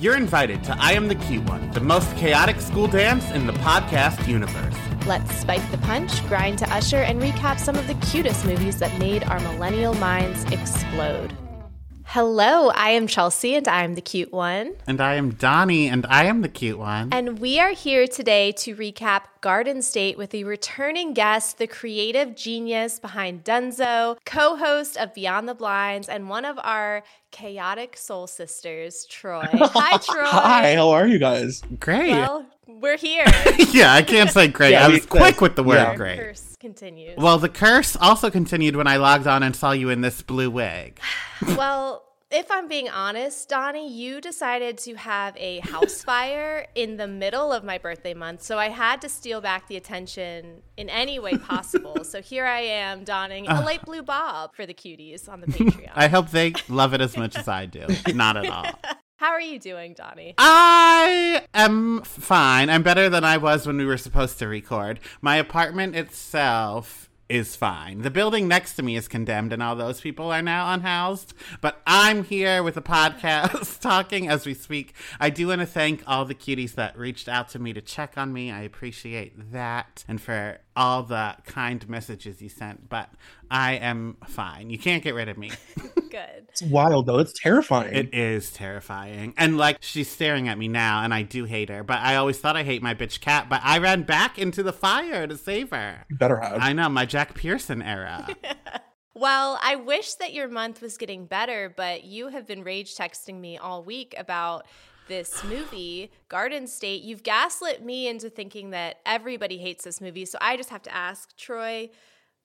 You're invited to I Am the Cute One, the most chaotic school dance in the podcast universe. Let's spike the punch, grind to usher, and recap some of the cutest movies that made our millennial minds explode. Hello, I am Chelsea and I am the cute one. And I am Donny and I am the cute one. And we are here today to recap Garden State with a returning guest, the creative genius behind Dunzo, co host of Beyond the Blinds, and one of our chaotic soul sisters, Troy. Hi, Troy. Hi, how are you guys? Great. Well, we're here. yeah, I can't say great. Yeah, I we was said- quick with the word yeah. great. Curse continues. Well, the curse also continued when I logged on and saw you in this blue wig. well, if I'm being honest, Donny, you decided to have a house fire in the middle of my birthday month. So I had to steal back the attention in any way possible. so here I am donning a uh. light blue bob for the cuties on the Patreon. I hope they love it as much as I do. Not at all. How are you doing, Donny? I am fine. I'm better than I was when we were supposed to record. My apartment itself is fine. The building next to me is condemned and all those people are now unhoused. But I'm here with a podcast talking as we speak. I do want to thank all the cuties that reached out to me to check on me. I appreciate that. And for all the kind messages you sent. But I am fine. You can't get rid of me. Good. It's wild though. It's terrifying. It is terrifying. And like she's staring at me now and I do hate her. But I always thought I hate my bitch cat, but I ran back into the fire to save her. you better have. I know, my Jack Pearson era. Well, I wish that your month was getting better, but you have been rage texting me all week about this movie, Garden State. You've gaslit me into thinking that everybody hates this movie. So I just have to ask, Troy,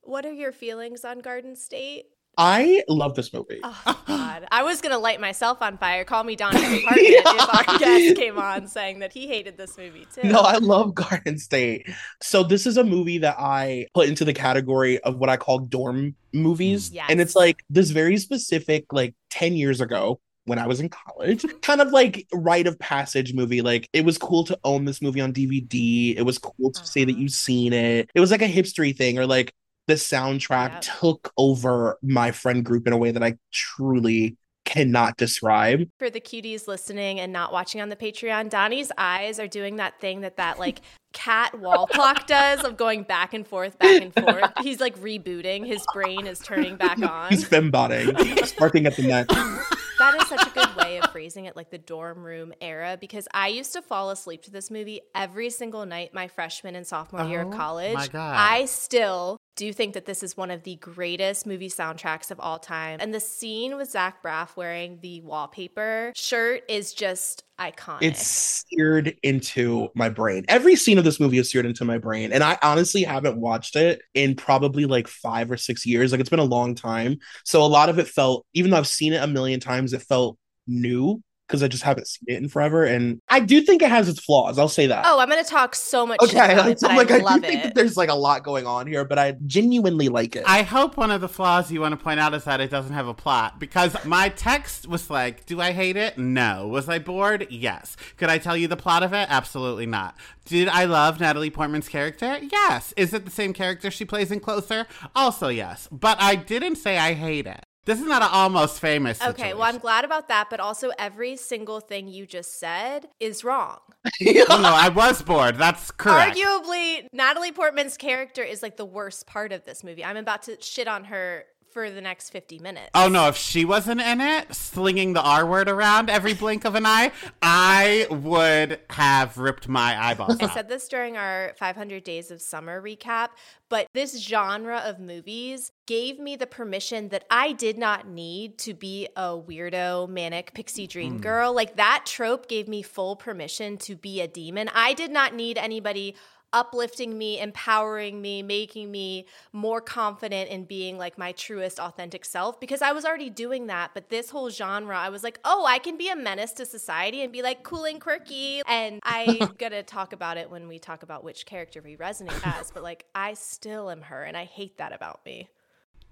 what are your feelings on Garden State? I love this movie. Oh, God. I was going to light myself on fire, call me Donny's apartment if our guest came on saying that he hated this movie too. No, I love Garden State. So this is a movie that I put into the category of what I call dorm movies. Yes. And it's like this very specific, like 10 years ago when I was in college, kind of like rite of passage movie. Like it was cool to own this movie on DVD. It was cool to say that Uh-huh. you've seen it. It was like a hipstery thing or like the soundtrack Yep. took over my friend group in a way that I truly cannot describe. For the cuties listening and not watching on the Patreon, Donny's eyes are doing that thing that that like cat wall clock does of going back and forth, back and forth. He's like rebooting. His brain is turning back on. He's fembotting, sparking at the neck. That is such a way of phrasing it, like the dorm room era, because I used to fall asleep to this movie every single night my freshman and sophomore year of Oh, college. my God. I still do think that this is one of the greatest movie soundtracks of all time. And the scene with Zach Braff wearing the wallpaper shirt is just iconic. It's seared into my brain. Every scene of this movie is seared into my brain. And I honestly haven't watched it in probably like five or six years. Like it's been a long time. So a lot of it felt, even though I've seen it a million times, it felt new because I just haven't seen it in forever. And I do think it has its flaws. I'll say that. Oh, I'm going to talk so much okay. about Like, it, but like, I I, do love think that there's like a lot going on here, but I genuinely like it. I hope one of the flaws you want to point out is that it doesn't have a plot because my text was like, Do I hate it? No. Was I bored? Yes. Could I tell you the plot of it? Absolutely not. Did I love Natalie Portman's character? Yes. Is it the same character she plays in Closer? Also, yes. But I didn't say I hate it. This is not an almost famous. Okay, well, I'm glad about that, but also every single thing you just said is wrong. No, I was bored. That's correct. Arguably, Natalie Portman's character is like the worst part of this movie. I'm about to shit on her for the next 50 minutes. Oh no, if she wasn't in it, slinging the R word around every blink of an eye, I would have ripped my eyeballs out. I out. said this during our 500 Days of Summer recap, but this genre of movies gave me the permission that I did not need to be a weirdo, manic pixie dream mm. girl. Like that trope gave me full permission to be a demon. I did not need anybody uplifting me, empowering me, making me more confident in being like my truest, authentic self because I was already doing that. But this whole genre, I was like, oh, I can be a menace to society and be like cool and quirky. And I'm gonna talk about it when we talk about which character we resonate as. But like, I still am her, and I hate that about me.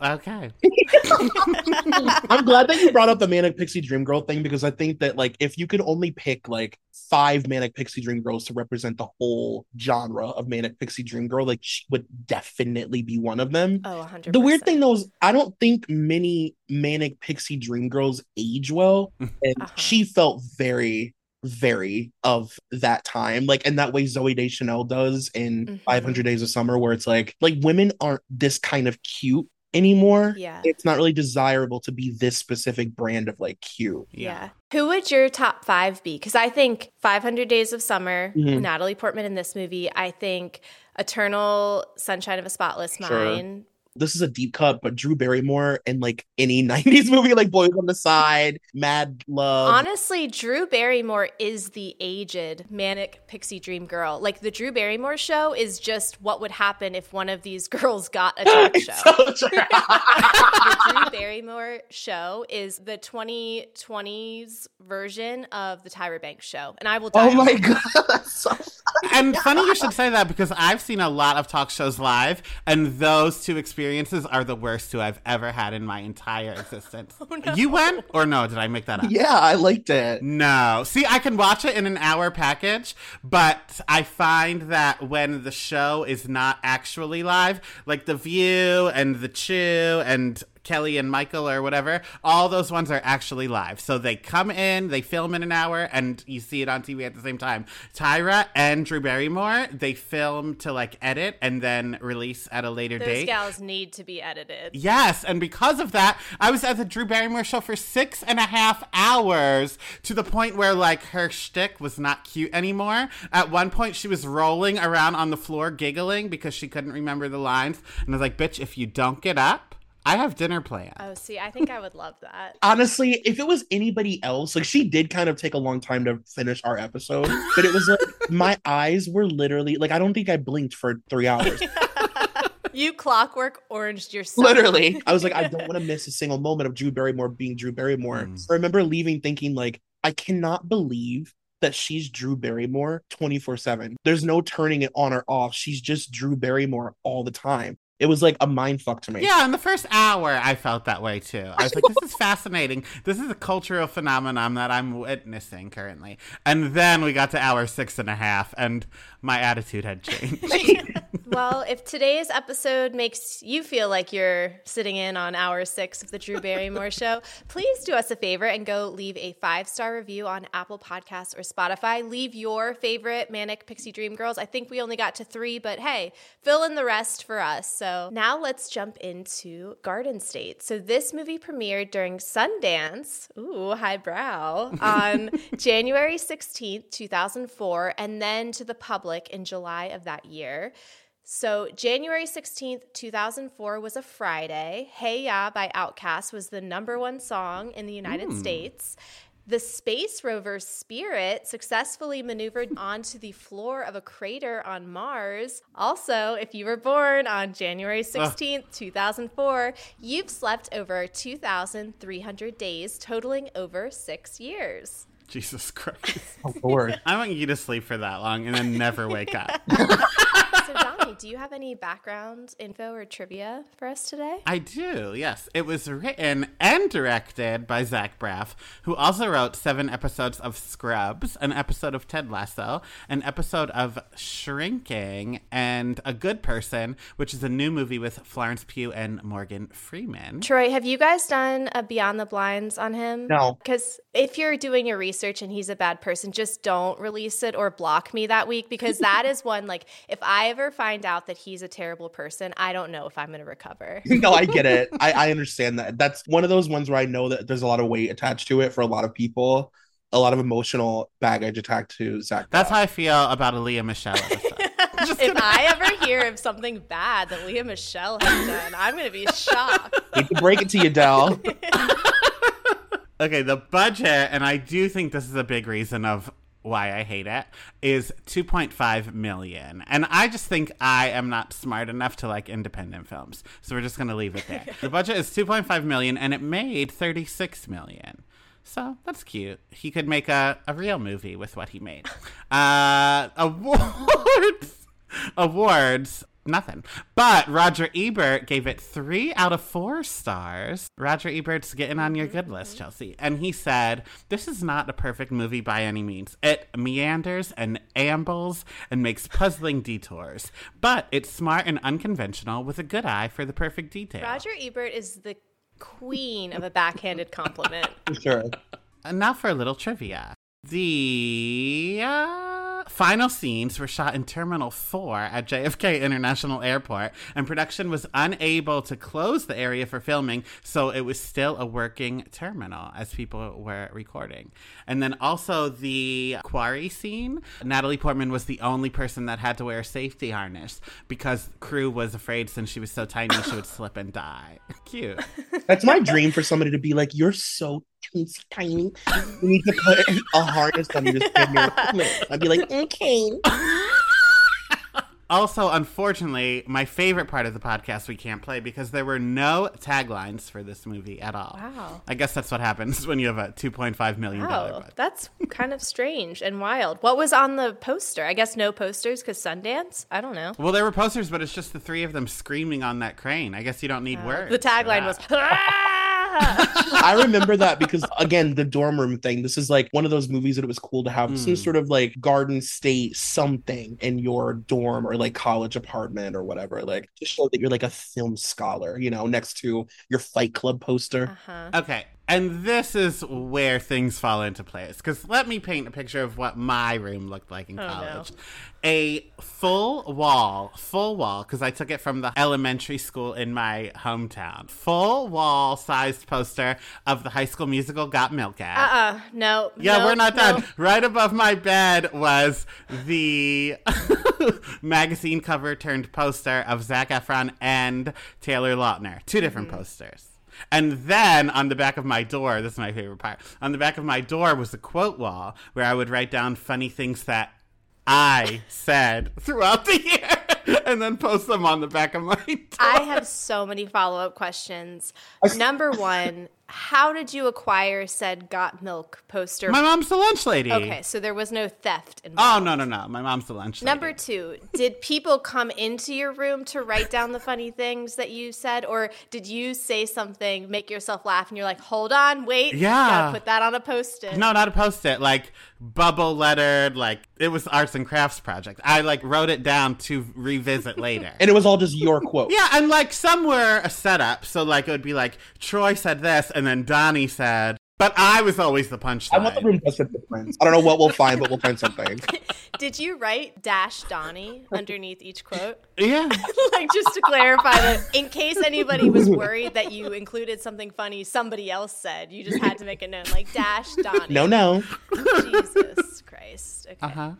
Okay. I'm glad that you brought up the Manic Pixie Dream Girl thing because I think that like if you could only pick like five Manic Pixie Dream Girls to represent the whole genre of Manic Pixie Dream Girl, like she would definitely be one of them. Oh, 100 The weird thing though is I don't think many Manic Pixie Dream Girls age well, and Uh-huh. she felt very very of that time like and that way zooey deschanel does in Mhm. 500 days of summer where it's like like women aren't this kind of cute anymore Yeah. it's not really desirable to be this specific brand of like cute Yeah. Who would your top five be? Because I think 500 Days of Summer, Mhm. Natalie Portman in this movie. I think Eternal Sunshine of a Spotless Sure. Mind. this is a deep cut but drew barrymore in like any 90s movie like boys on the side mad love Honestly, Drew Barrymore is the aged manic pixie dream girl. Like the Drew Barrymore show is just what would happen if one of these girls got a talk show. so true. the Drew Barrymore show is the 2020s version of the Tyra Banks show, and I will oh die. oh my god that's so And funny you should say that because I've seen a lot of talk shows live, and those two experiences are the worst two I've ever had in my entire existence. Oh, you went or no? Did I make that up? yeah i liked it No. See, I can watch it in an hour package, but I find that when the show is not actually live, like The View and The Chew and Kelly and Michael or whatever, all those ones are actually live. So they come in, they film in an hour, and you see it on TV at the same time. Tyra and Drew Barrymore, they film to like edit and then release at a later Those date. gals need to be edited. Yes, and because of that, I was at the Drew Barrymore show for six and a half hours to the point where like her shtick was not cute anymore. At one point, she was rolling around on the floor giggling because she couldn't remember the lines, and I was like, "Bitch, if you don't get up, I have dinner planned." Oh, see, I think I would love that. honestly, if it was anybody else, like she did kind of take a long time to finish our episode, but it was like my eyes were literally like I don't think I blinked for three hours. You clockwork oranged yourself. literally, I was like, I don't want to miss a single moment of Drew Barrymore being Drew Barrymore. Mm. I remember leaving thinking like, I cannot believe that she's Drew Barrymore 24 7. There's no turning it on or off. She's just Drew Barrymore all the time. It was like a mind fuck to me. Yeah, in the first hour, I felt that way too. I was like, this is fascinating. This is a cultural phenomenon that I'm witnessing currently. And then we got to hour six and a half, and my attitude had changed. Well, if today's episode makes you feel like you're sitting in on hour six of the Drew Barrymore show, please do us a favor and go leave a five star review on Apple Podcasts or Spotify. Leave your favorite Manic Pixie Dream Girls. I think we only got to three, but hey, fill in the rest for us. So now let's jump into Garden State. So this movie premiered during Sundance, ooh, highbrow, on January 16th, 2004, and then to the public in July of that year. So, January 16th, 2004 was a Friday. Hey Ya by Outkast was the number one song in the United hmm. States. The space rover Spirit successfully maneuvered onto the floor of a crater on Mars. Also, if you were born on January 16th, 2004, you've slept over 2,300 days, totaling over six years. Jesus Christ. Oh, Lord. I want you to sleep for that long and then never wake up. So, Donny, do you have any background info or trivia for us today? I do, yes. It was written and directed by Zach Braff, who also wrote seven episodes of Scrubs, an episode of Ted Lasso, an episode of Shrinking, and A Good Person, which is a new movie with Florence Pugh and Morgan Freeman. Troy, have you guys done a Beyond the Blinds on him? No. Because if you're doing your research and he's a bad person, just don't release it or block me that week because that is one, like, if I ever find out that he's a terrible person, I don't know if I'm going to recover. no, I get it. I, I understand that. That's one of those ones where I know that there's a lot of weight attached to it for a lot of people, a lot of emotional baggage attached to Zach. That's Braff. how I feel about a Lea Michele if I ever hear of something bad that Lea Michele has done, I'm going to be shocked. hate to break it to you, Dell. Okay, the budget, and I do think this is a big reason of why I hate it is 2.5 million. And I just think I am not smart enough to like independent films. So we're just going to leave it there. the budget is 2.5 million and it made 36 million. So that's cute. He could make a, a real movie with what he made. Uh, awards. Awards nothing. But Roger Ebert gave it three out of four stars. Roger Ebert's getting on your good list, Chelsea. And he said, This is not a perfect movie by any means. It meanders and ambles and makes puzzling detours. But it's smart and unconventional with a good eye for the perfect detail. Roger Ebert is the queen of a backhanded compliment. Sure. And now for a little trivia. The. Uh, final scenes were shot in Terminal 4 at JFK International Airport, and production was unable to close the area for filming, so it was still a working terminal as people were recording. And then also the quarry scene, Natalie Portman was the only person that had to wear a safety harness because crew was afraid since she was so tiny she would slip and die. Cute. That's my dream for somebody to be like, "You're so teensy tiny. You need to put a harness on you to stand your I'd be like, okay. Also, unfortunately, my favorite part of the podcast we can't play because there were no taglines for this movie at all. Wow. I guess that's what happens when you have a $2.5 million Wow, budget. that's kind of strange and wild. What was on the poster? I guess no posters because Sundance? I don't know. Well, there were posters, but it's just the three of them screaming on that crane. I guess you don't need oh. words. The tagline was that. I remember that because again, the dorm room thing. This is like one of those movies that it was cool to have some sort of like Garden State something in your dorm or like college apartment or whatever, like to show that you're like a film scholar, you know, next to your Fight Club poster. Uh-huh. Okay. And this is where things fall into place. Because let me paint a picture of what my room looked like in Oh, no. college. A full wall, full wall, because I took it from the elementary school in my hometown. Full wall sized poster of the high school musical Got Milk ad. Uh-uh. No. Yeah, no, we're not no. done. Right above my bed was the magazine cover turned poster of Zac Efron and Taylor Lautner. Two different Mm-hmm. posters. And then on the back of my door, this is my favorite part. On the back of my door was a quote wall where I would write down funny things that I said throughout the year and then post them on the back of my door. I have so many follow up questions. Number one, how did you acquire said Got Milk poster? my mom's the lunch lady. okay, so there was no theft involved. Oh, no, no, no. My mom's the lunch lady. Number two, did people come into your room to write down the funny things that you said, or did you say something, make yourself laugh, and you're like, "Hold on, wait, Yeah. gotta put that on a post-it." No, not a post it. Like bubble lettered. Like it was arts and crafts project. I like wrote it down to revisit later. And it was all just your quote. yeah, and like some were a setup. So like it would be like Troy said this, and then Donny said. But I was always the punchline. I want the room dusted footprints. I don't know what we'll find, but we'll find something. Did you write dash Donny underneath each quote? Yeah. like just to clarify that, in case anybody was worried that you included something funny somebody else said, you just had to make a note like dash Donny. No, no. Jesus Christ. Okay. Uh huh.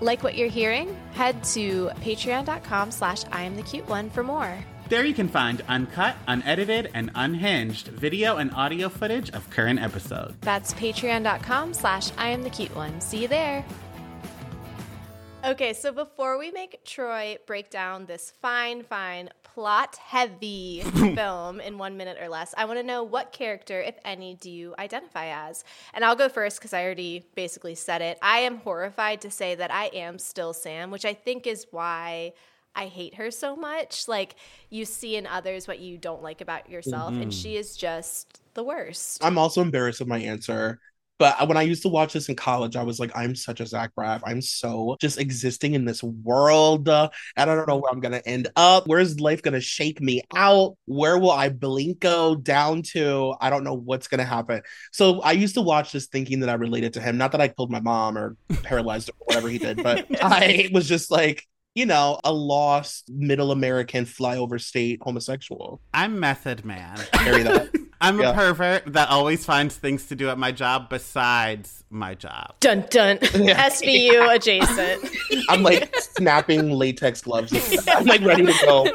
Like what you're hearing? Head to patreon.com slash I am the cute one for more. There you can find uncut, unedited, and unhinged video and audio footage of current episodes. That's patreon.com slash I am the cute one. See you there. Okay, so before we make Troy break down this fine, fine, plot heavy film in one minute or less, I want to know what character, if any, do you identify as? And I'll go first because I already basically said it. I am horrified to say that I am still Sam, which I think is why I hate her so much. Like, you see in others what you don't like about yourself, and she is just the worst. I'm also embarrassed of my answer. But when I used to watch this in college, I was like, I'm such a Zach Braff. I'm so just existing in this world. Uh, and I don't know where I'm going to end up. Where's life going to shake me out? Where will I blinko down to? I don't know what's going to happen. So I used to watch this thinking that I related to him. Not that I killed my mom or paralyzed or whatever he did, but I was just like, you know, a lost middle American flyover state homosexual. I'm Method Man. Carry that. I'm Yeah. a pervert that always finds things to do at my job besides my job. Dun dun. Yeah. SVU adjacent. I'm like snapping latex gloves. I'm like ready to go.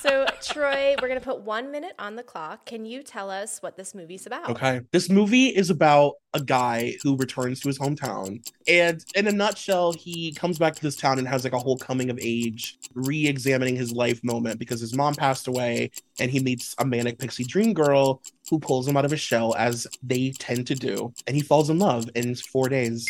So, Troy, we're going to put one minute on the clock. Can you tell us what this movie's about? Okay. This movie is about a guy who returns to his hometown. And in a nutshell, he comes back to this town and has like a whole coming of age, re examining his life moment because his mom passed away and he meets a manic pixie dream girl who pulls him out of his shell as they tend to do. And he falls in love in four days.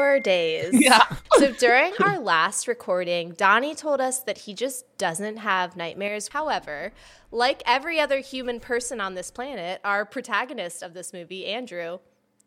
Four days. Yeah. so during our last recording, Donny told us that he just doesn't have nightmares. However, like every other human person on this planet, our protagonist of this movie, Andrew,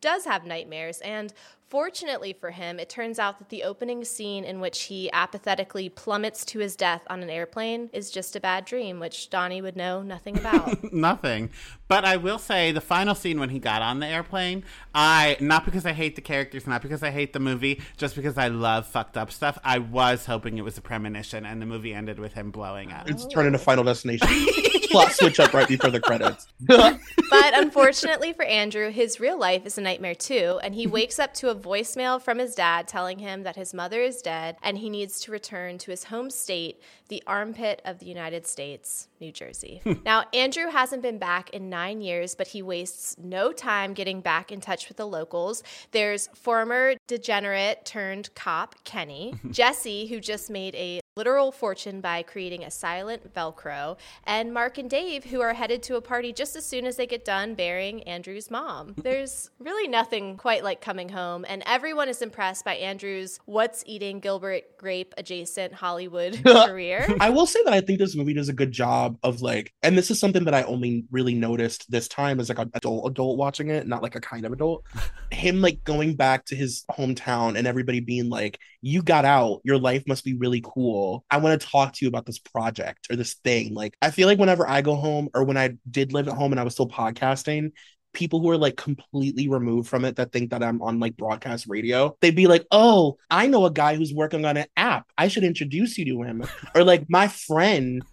does have nightmares. And fortunately for him, it turns out that the opening scene in which he apathetically plummets to his death on an airplane is just a bad dream, which Donny would know nothing about. Nothing. But I will say the final scene when he got on the airplane, I not because I hate the characters, not because I hate the movie, just because I love fucked up stuff. I was hoping it was a premonition, and the movie ended with him blowing up. It's turned into Final Destination. Plot switch up right before the credits. but unfortunately for Andrew, his real life is a nightmare too, and he mm-hmm. wakes up to a voicemail from his dad telling him that his mother is dead and he needs to return to his home state, the armpit of the United States, New Jersey. now, Andrew hasn't been back in nine years, but he wastes no time getting back in touch with the locals. There's former degenerate turned cop Kenny, Jesse, who just made a literal fortune by creating a silent Velcro, and Mark and Dave, who are headed to a party just as soon as they get done burying Andrew's mom. There's really nothing quite like coming home, and everyone is impressed by Andrew's what's eating Gilbert Grape adjacent Hollywood career. I will say that I think this movie does a good job of like, and this is something that I only really noticed this time as like an adult adult watching it, not like a kind of adult. Him like going back to his hometown and everybody being like, "You got out. Your life must be really cool." I want to talk to you about this project or this thing. Like, I feel like whenever I go home or when I did live at home and I was still podcasting, people who are like completely removed from it that think that I'm on like broadcast radio, they'd be like, Oh, I know a guy who's working on an app. I should introduce you to him. or like, my friend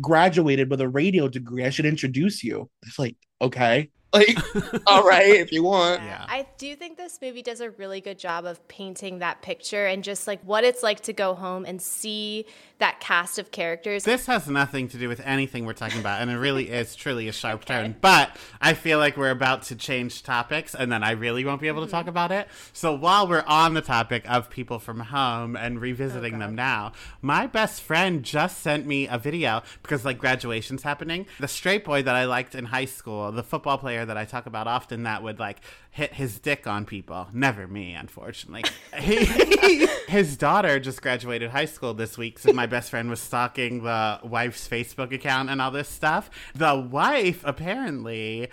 graduated with a radio degree. I should introduce you. It's like, okay. Like, all right, if you want. Yeah. I do think this movie does a really good job of painting that picture and just like what it's like to go home and see that cast of characters. This has nothing to do with anything we're talking about, and it really is truly a sharp turn. But I feel like we're about to change topics, and then I really won't be able to talk mm-hmm. about it. So while we're on the topic of people from home and revisiting oh, them now, my best friend just sent me a video because like graduation's happening. The straight boy that I liked in high school, the football player that I talk about often, that would like hit his dick on people. Never me, unfortunately. he, his daughter just graduated high school this week, so my best friend was stalking the wife's Facebook account and all this stuff. The wife apparently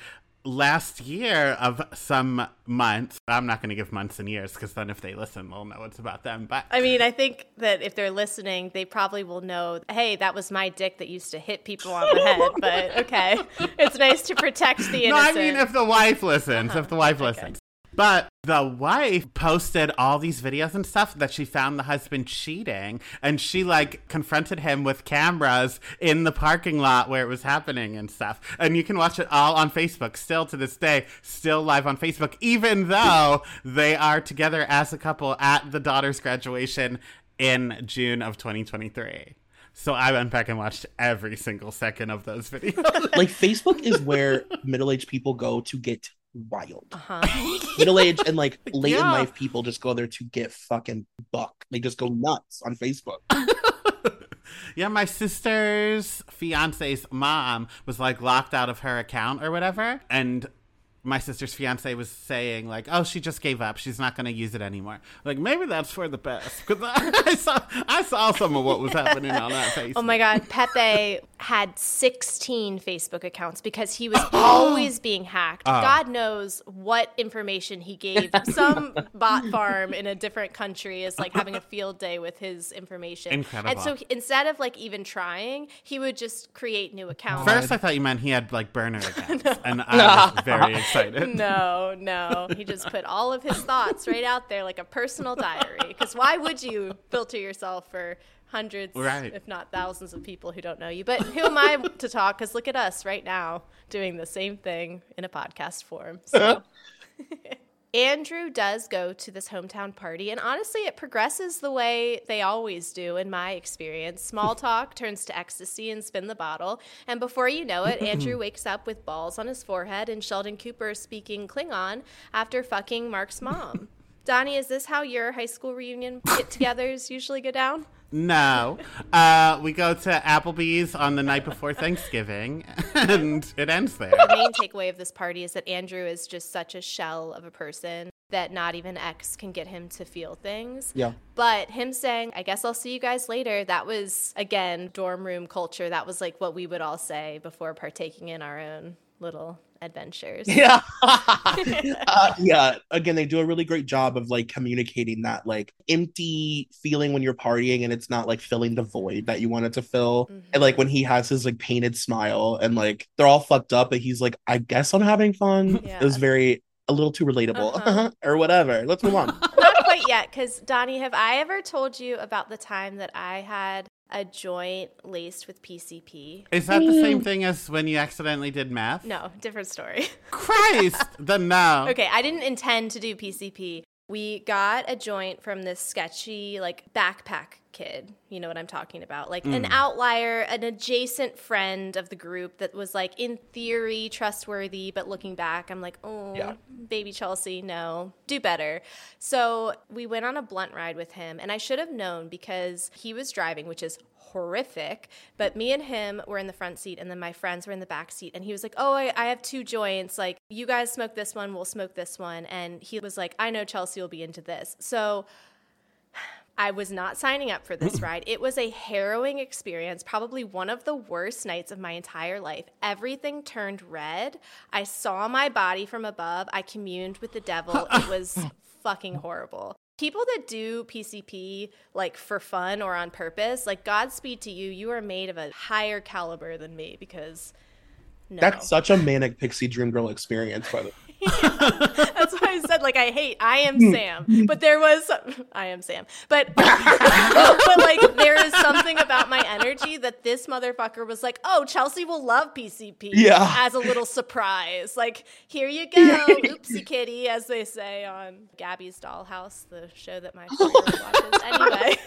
last year of some months i'm not going to give months and years because then if they listen we'll know it's about them but I mean, I think that if they're listening, they probably will know, hey, that was my dick that used to hit people on the head. But okay, it's nice to protect the innocent. no i mean if the wife listens if the wife listens but the wife posted all these videos and stuff that she found the husband cheating and she like confronted him with cameras in the parking lot where it was happening and stuff. And you can watch it all on facebook. Still to this day still live on facebook even though they are together as a couple at the daughter's graduation in june of 2023 so i went back and watched every single second of those videos. Like, Facebook is where middle aged people go to get wild. Uh-huh. Middle aged and like late in life people just go there to get fucking buck. They just go nuts on Facebook. Yeah, my sister's fiance's mom was like locked out of her account or whatever. And my sister's fiance was saying, like, oh, she just gave up. She's not going to use it anymore. Like, maybe that's for the best. Because I saw, I saw some of what was happening on that Facebook. Oh my God, Pepe had 16 Facebook accounts because he was always being hacked. Oh. God knows what information he gave. Some bot farm in a different country is like having a field day with his information. Incredible. And so instead of like even trying, he would just create new accounts. First, I thought you meant he had like burner accounts. And I was very excited. No, no. He just put all of his thoughts right out there like a personal diary. Because why would you filter yourself for hundreds, Right. if not thousands of people who don't know you? But who am I to talk? Because look at us right now doing the same thing in a podcast form. So. Andrew does go to this hometown party, and honestly, it progresses the way they always do, in my experience. Small talk turns to ecstasy and spin the bottle, and before you know it, Andrew wakes up with balls on his forehead and Sheldon Cooper speaking Klingon after fucking Mark's mom. Donny, is this how your high school reunion get togethers usually go down? No. Uh, we go to Applebee's on the night before Thanksgiving, and it ends there. The main takeaway of this party is that Andrew is just such a shell of a person that not even X can get him to feel things. Yeah. But him saying, I guess I'll see you guys later, that was, again, dorm room culture. That was like what we would all say before partaking in our own little adventures. Yeah. uh, yeah. Again, they do a really great job of like communicating that like empty feeling when you're partying and it's not like filling the void that you wanted to fill. Mm-hmm. And like when he has his like painted smile and like they're all fucked up, but he's like, I guess I'm having fun. Yeah. It was very a little too relatable Uh-huh. or whatever. Let's move on. Not quite yet, because Donny, have I ever told you about the time that I had a joint laced with PCP? Is that the same mm. thing as when you accidentally did meth? No, different story. Christ! then no. Okay, I didn't intend to do PCP. We got a joint from this sketchy, like, backpack kid. You know what I'm talking about? Like, an mm. outlier, an adjacent friend of the group that was, like, in theory trustworthy, but looking back, I'm like, oh, Yeah. baby Chelsea, no, do better. So we went on a blunt ride with him, and I should have known because he was driving, which is horrific. But me and him were in the front seat, and then my friends were in the back seat. And he was like, Oh, I, I have two joints. Like, you guys smoke this one, we'll smoke this one. And he was like, I know Chelsea will be into this. So I was not signing up for this ride. It was a harrowing experience, probably one of the worst nights of my entire life. Everything turned red. I saw my body from above. I communed with the devil. It was fucking horrible. People that do PCP like for fun or on purpose, like Godspeed to you. You are made of a higher caliber than me because no. That's such a manic pixie dream girl experience, by the way. That's why I said like I hate I am hmm. Sam, but there was I am Sam, but but like there is something about my energy that this motherfucker was like, oh Chelsea will love PCP, Yeah. as a little surprise. Like here you go, oopsie kitty, as they say on Gabby's Dollhouse, the show that my watches. Anyway.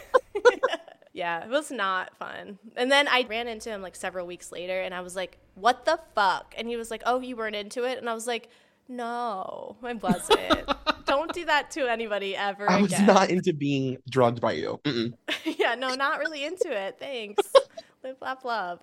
Yeah, it was not fun. And then I ran into him like several weeks later and I was like, what the fuck? And he was like, oh, you weren't into it? And I was like, no, I wasn't. Don't do that to anybody ever I was again. not into being drugged by you. Yeah, no, not really into it. Thanks. Live, laugh, love.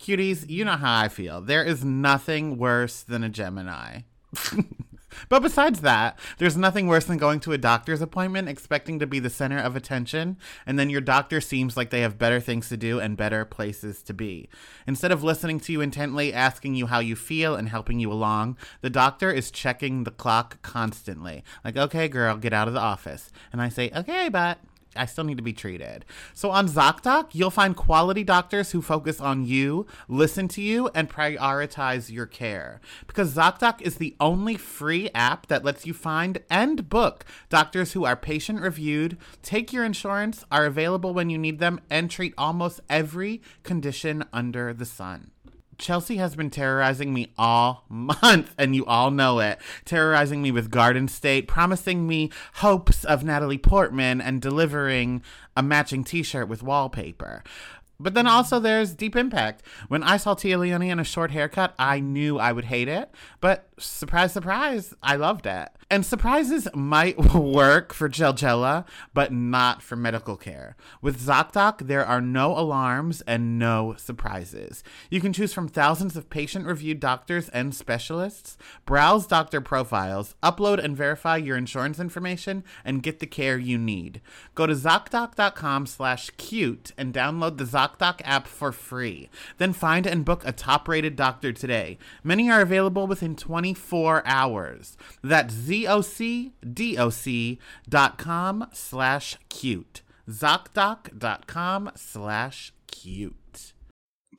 Cuties, you know how I feel. There is nothing worse than a Gemini. But besides that, there's nothing worse than going to a doctor's appointment expecting to be the center of attention, and then your doctor seems like they have better things to do and better places to be. Instead of listening to you intently, asking you how you feel, and helping you along, the doctor is checking the clock constantly. Like, okay, girl, get out of the office. And I say, okay, but. I still need to be treated. So on ZocDoc, you'll find quality doctors who focus on you, listen to you, and prioritize your care. Because ZocDoc is the only free app that lets you find and book doctors who are patient reviewed, take your insurance, are available when you need them, and treat almost every condition under the sun. Chelsea has been terrorizing me all month, and you all know it. Terrorizing me with Garden State, promising me hopes of Natalie Portman, and delivering a matching t shirt with wallpaper. But then also there's Deep Impact. When I saw Téa Leoni in a short haircut, I knew I would hate it. But surprise, surprise, I loved it. And surprises might work for Chelchella, but not for medical care. With ZocDoc, there are no alarms and no surprises. You can choose from thousands of patient reviewed doctors and specialists, browse doctor profiles, upload and verify your insurance information, and get the care you need. Go to ZocDoc.com slash cute and download the ZocDoc app for free. Then find and book a top rated doctor today. Many are available within 24 hours. That's ZocDoc.com slash cute. ZocDoc.com slash cute.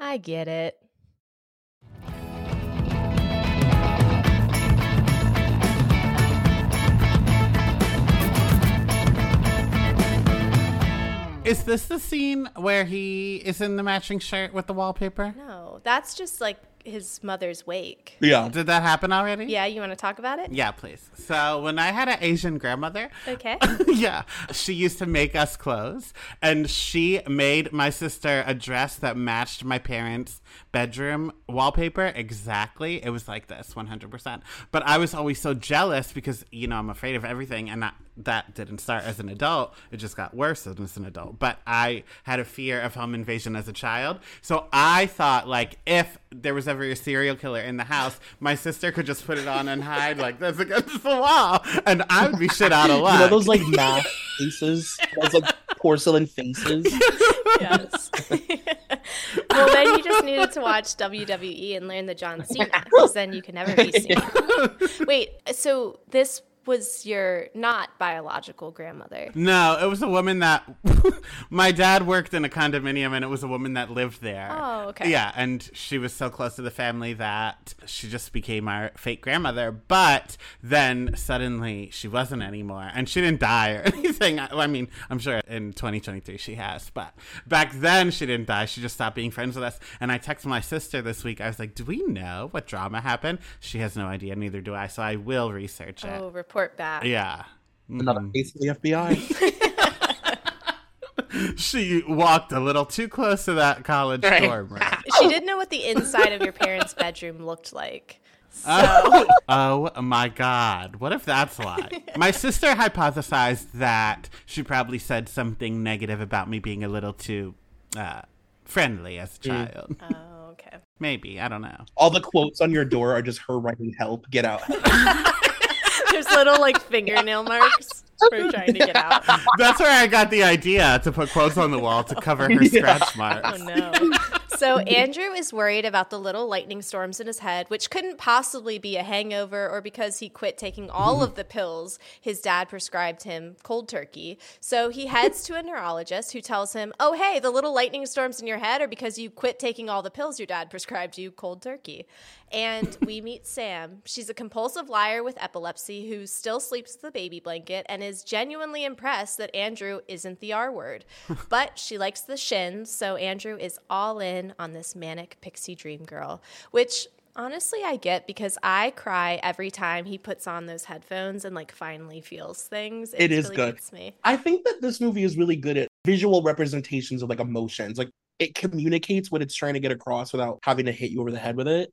I get it. Is this the scene where he is in the matching shirt with the wallpaper? No, that's just like his mother's wake. Yeah. Did that happen already? Yeah, you want to talk about it? Yeah, please. So when I had an Asian grandmother, Okay. yeah, she used to make us clothes, and she made my sister a dress that matched my parents' bedroom wallpaper exactly. It was like this, one hundred percent. But I was always so jealous because you know I'm afraid of everything, and I, that didn't start as an adult. It just got worse as an adult. But I had a fear of home invasion as a child, so I thought like if there was ever a serial killer in the house, my sister could just put it on and hide like this against the wall, and I would be shit out of luck. You know those like math faces? Those like porcelain faces? yes. well, then you just needed to watch WWE and learn the John Cena, because then you can never be seen. Wait, so this was your not biological grandmother? No, it was a woman that my dad worked in a condominium and it was a woman that lived there. Oh, okay. Yeah, and she was so close to the family that she just became our fake grandmother. But then suddenly she wasn't anymore and she didn't die or anything. I, I mean, I'm sure in 2023 she has, but back then she didn't die. She just stopped being friends with us. And I texted my sister this week. I was like, Do we know what drama happened? She has no idea, neither do I. So I will research it. Oh, report back. Yeah. Another Mhm. case of the FBI. She walked a little too close to that college Right. dorm room. She didn't know what the inside of your parents' bedroom looked like. Oh, oh my god. What if that's like? My sister hypothesized that she probably said something negative about me being a little too uh, friendly as a child. Oh, okay. Maybe. I don't know. All the quotes on your door are just her writing "Help, get out." There's little like fingernail marks for trying to get out. That's where I got the idea to put quotes on the wall to cover her scratch marks. Oh no. So Andrew is worried about the little lightning storms in his head, which couldn't possibly be a hangover or because he quit taking all of the pills his dad prescribed him cold turkey. So he heads to a neurologist who tells him, "Oh, hey, the little lightning storms in your head are because you quit taking all the pills your dad prescribed you cold turkey." And we meet Sam. She's a compulsive liar with epilepsy who still sleeps with a baby blanket and is genuinely impressed that Andrew isn't the R word. But she likes the shins, so Andrew is all in in on this manic pixie dream girl, which honestly I get because I cry every time he puts on those headphones and like finally feels things. It is really good. Me. I think that this movie is really good at visual representations of like emotions. Like it communicates what it's trying to get across without having to hit you over the head with it.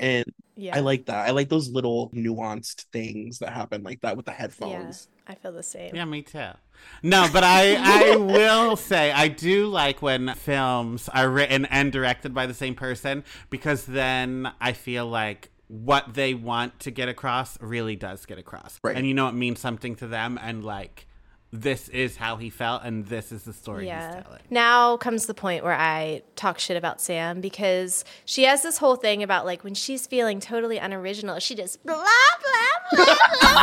And Yeah. I like that. I like those little nuanced things that happen like that with the headphones. Yeah, headphones. I feel the same. Yeah, me too. No, but I I will say I do like when films are written and directed by the same person because then I feel like what they want to get across really does get across. Right. And you know it means something to them and like this is how he felt and this is the story Yeah. he's telling. Now comes the point where I talk shit about Sam because she has this whole thing about like when she's feeling totally unoriginal, she just blah blah blah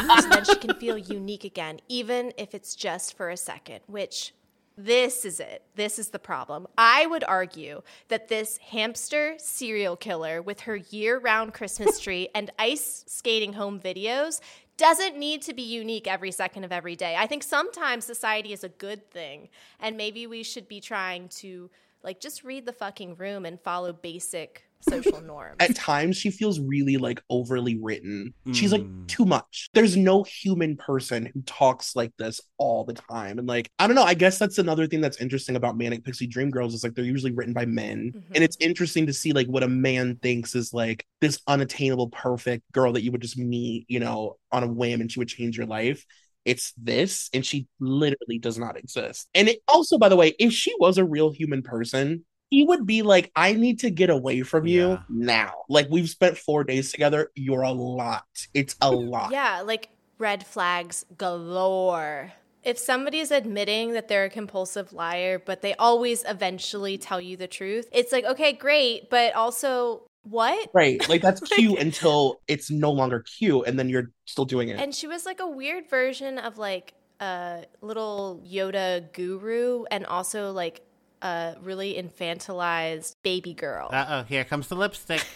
blah, so then she can feel unique again, even if it's just for a second. Which this is it. This is the problem. I would argue that this hamster serial killer with her year-round Christmas tree and ice skating home videos doesn't need to be unique every second of every day. I think sometimes society is a good thing, and maybe we should be trying to like just read the fucking room and follow basic social norms. At times she feels really like overly written. She's like Mm. too much. There's no human person who talks like this all the time. And like, I don't know, I guess that's another thing that's interesting about Manic Pixie Dream Girls is like they're usually written by men. Mhm. And it's interesting to see like what a man thinks is like this unattainable, perfect girl that you would just meet, you know, on a whim and she would change your life. It's this, and she literally does not exist. And it also, by the way, if she was a real human person, he would be like, I need to get away from you Yeah. now. Like, we've spent four days together. You're a lot. It's a lot. Yeah, like red flags galore. If somebody's admitting that they're a compulsive liar, but they always eventually tell you the truth, it's like, okay, great, but also, what? Right. Like, that's cute until it's no longer cute, and then you're still doing it. And she was like a weird version of like a little Yoda guru and also like a really infantilized baby girl. Uh oh, here comes the lipstick.